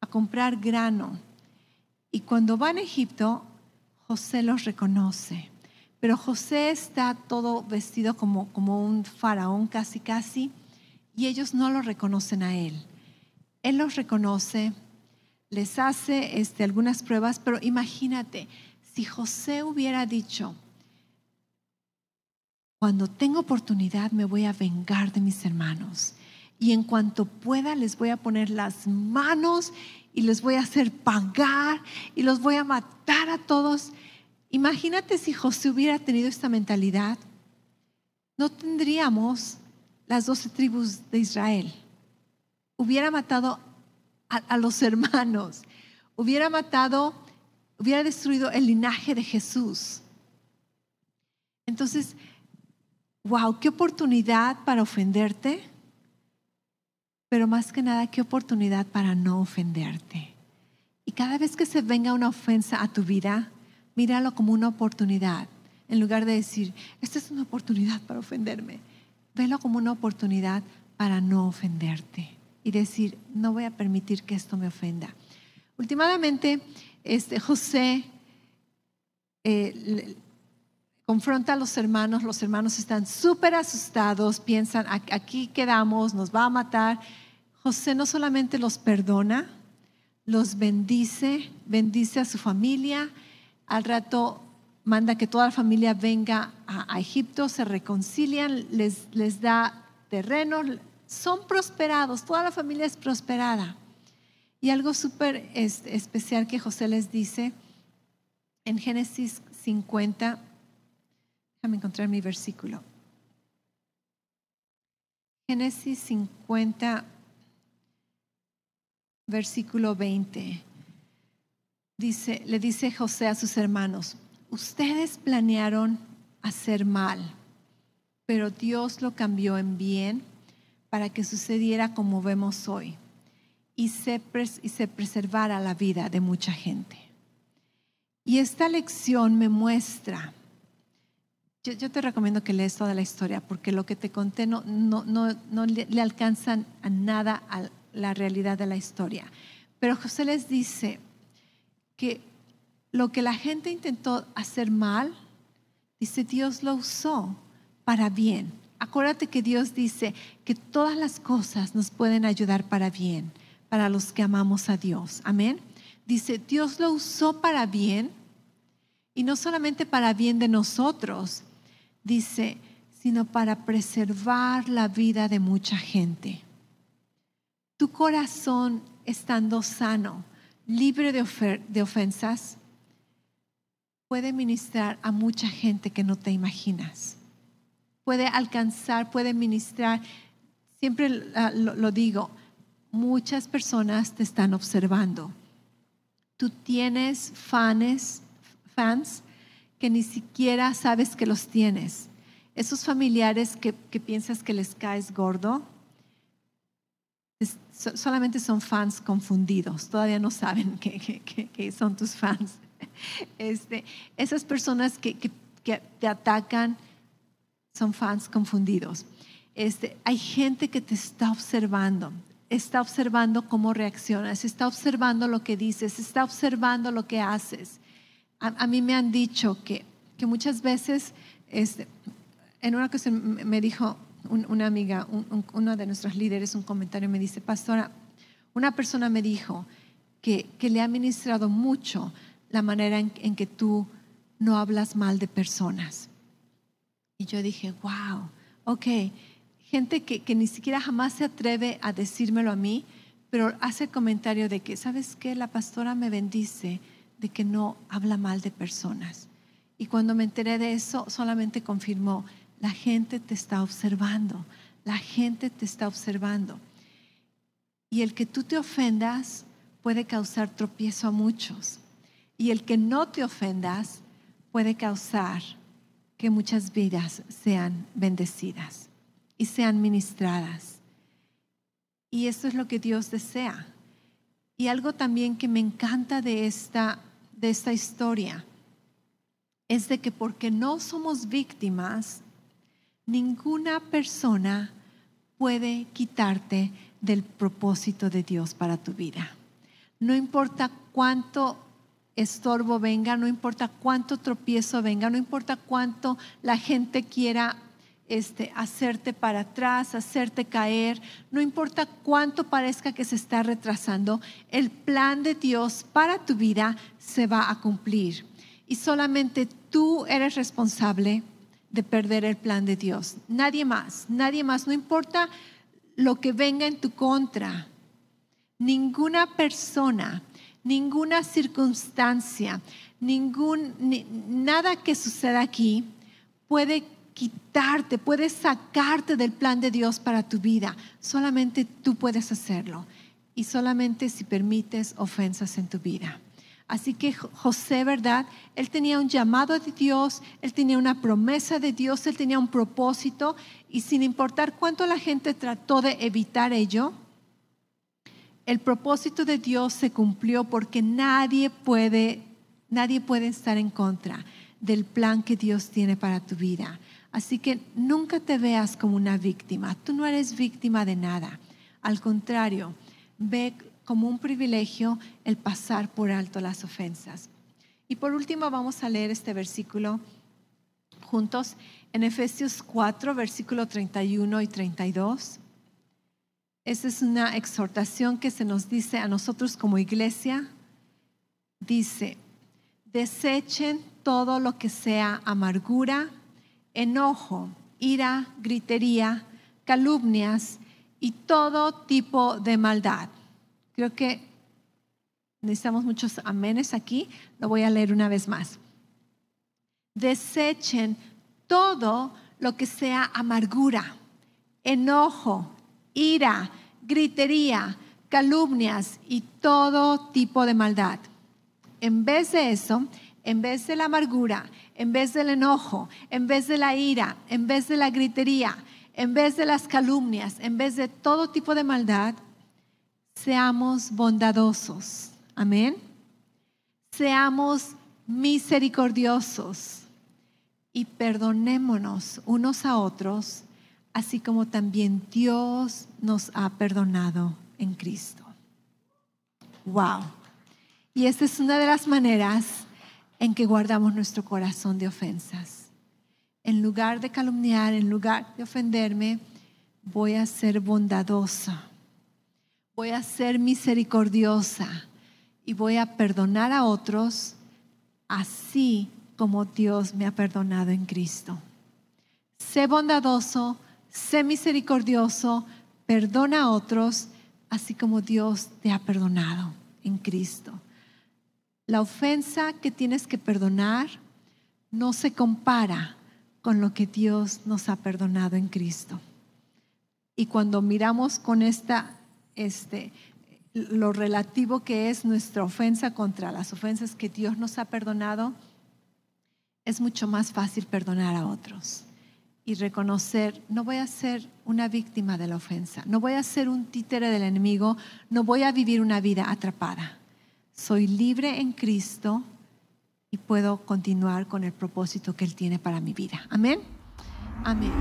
a comprar grano. Y cuando van a Egipto, José los reconoce. Pero José está todo vestido como, como un faraón casi casi y ellos no lo reconocen a él. Él los reconoce, les hace este, algunas pruebas, pero imagínate, si José hubiera dicho, cuando tengo oportunidad me voy a vengar de mis hermanos y en cuanto pueda les voy a poner las manos y les voy a hacer pagar y los voy a matar a todos. Imagínate si José hubiera tenido esta mentalidad, no tendríamos las doce tribus de Israel. Hubiera matado a, los hermanos, hubiera matado, hubiera destruido el linaje de Jesús. Entonces, wow, qué oportunidad para ofenderte, pero más que nada, qué oportunidad para no ofenderte. Y cada vez que se venga una ofensa a tu vida, míralo como una oportunidad. En lugar de decir, esta es una oportunidad para ofenderme, velo como una oportunidad para no ofenderte y decir, no voy a permitir que esto me ofenda. Últimamente, este, José eh, confronta a los hermanos, los hermanos están súper asustados, piensan, aquí quedamos, nos va a matar. José no solamente los perdona, los bendice, bendice a su familia, al rato manda que toda la familia venga a, Egipto, se reconcilian, les, les da terreno, son prosperados, toda la familia es prosperada. Y algo súper especial que José les dice en Génesis 50, déjame encontrar mi versículo. Génesis 50, versículo 20. Dice, le dice José a sus hermanos, ustedes planearon hacer mal, pero Dios lo cambió en bien para que sucediera como vemos hoy y se, y se preservara la vida de mucha gente. Y esta lección me muestra, yo, te recomiendo que lees toda la historia porque lo que te conté no, no, no, le, le alcanzan a nada a la realidad de la historia. Pero José les dice que lo que la gente intentó hacer mal, dice Dios lo usó para bien acuérdate que Dios dice que todas las cosas nos pueden ayudar para bien, para los que amamos a Dios. Amén. Dice, Dios lo usó para bien y no solamente para bien de nosotros, dice, sino para preservar la vida de mucha gente. Tu corazón estando sano, libre de, ofensas, puede ministrar a mucha gente que no te imaginas puede alcanzar, puede ministrar. Siempre ah, lo, lo digo, muchas personas te están observando. Tú tienes fans, fans que ni siquiera sabes que los tienes. Esos familiares que, que piensas que les caes gordo, es- so- solamente son fans confundidos, todavía no saben que, que- que- son tus fans. <laughs> Este, esas personas que te atacan son fans confundidos. Este, hay gente que te está observando, está observando cómo reaccionas, está observando lo que dices, está observando lo que haces. A, mí me han dicho que, que muchas veces, este, en una ocasión me- dijo un- una amiga, un- un- una de nuestras líderes, un comentario, me dice, pastora, una persona me dijo que, que le ha ministrado mucho la manera en, en que tú no hablas mal de personas. Y yo dije, wow, ok, gente que, que ni siquiera jamás se atreve a decírmelo a mí, pero hace el comentario de que, ¿sabes qué? La pastora me bendice de que no habla mal de personas. Y cuando me enteré de eso, solamente confirmó, la gente te está observando, la gente te está observando. Y el que tú te ofendas puede causar tropiezo a muchos. Y el que no te ofendas puede causar que muchas vidas sean bendecidas y sean ministradas. Y eso es lo que Dios desea. Y algo también que me encanta de esta, de esta historia es de que porque no somos víctimas, ninguna persona puede quitarte del propósito de Dios para tu vida. No importa cuánto estorbo venga, no importa cuánto tropiezo venga, no importa cuánto la gente quiera este, hacerte para atrás, hacerte caer, no importa cuánto parezca que se está retrasando, el plan de Dios para tu vida se va a cumplir. Y solamente tú eres responsable de perder el plan de Dios. Nadie más, nadie más, no importa lo que venga en tu contra. Ninguna persona, ninguna circunstancia, ningún, ni- nada que suceda aquí puede quitarte, puede sacarte del plan de Dios para tu vida. Solamente tú puedes hacerlo. Y solamente si permites ofensas en tu vida. Así que Jo- José, ¿verdad? Él tenía un llamado de Dios, él tenía una promesa de Dios, él tenía un propósito y sin importar cuánto la gente trató de evitar ello, el propósito de Dios se cumplió porque nadie puede, nadie puede estar en contra del plan que Dios tiene para tu vida. Así que nunca te veas como una víctima. Tú no eres víctima de nada. Al contrario, ve como un privilegio el pasar por alto las ofensas. Y por último vamos a leer este versículo juntos en Efesios 4, versículo 31 y 32. Esa es una exhortación que se nos dice a nosotros como iglesia. Dice, desechen todo lo que sea amargura, enojo, ira, gritería, calumnias y todo tipo de maldad. Creo que necesitamos muchos amenes aquí. Lo voy a leer una vez más. Desechen todo lo que sea amargura, enojo, ira, gritería, calumnias y todo tipo de maldad. En vez de eso, en vez de la amargura, en vez del enojo, en vez de la ira, en vez de la gritería, en vez de las calumnias, en vez de todo tipo de maldad, seamos bondadosos. Amén. Seamos misericordiosos y perdonémonos unos a otros, así como también Dios nos ha perdonado en Cristo. Wow. Y esta es una de las maneras en que guardamos nuestro corazón de ofensas. En lugar de calumniar, en lugar de ofenderme, voy a ser bondadosa, voy a ser misericordiosa y voy a perdonar a otros así como Dios me ha perdonado en Cristo. Sé bondadoso, sé misericordioso, perdona a otros así como Dios te ha perdonado en Cristo. La ofensa que tienes que perdonar no se compara con lo que Dios nos ha perdonado en Cristo. Y cuando miramos con esta, este, lo relativo que es nuestra ofensa contra las ofensas que Dios nos ha perdonado, es mucho más fácil perdonar a otros y reconocer, no voy a ser una víctima de la ofensa, no voy a ser un títere del enemigo, no voy a vivir una vida atrapada. Soy libre en Cristo y puedo continuar con el propósito que Él tiene para mi vida. Amén. Amén.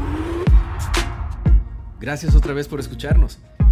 Gracias otra vez por escucharnos.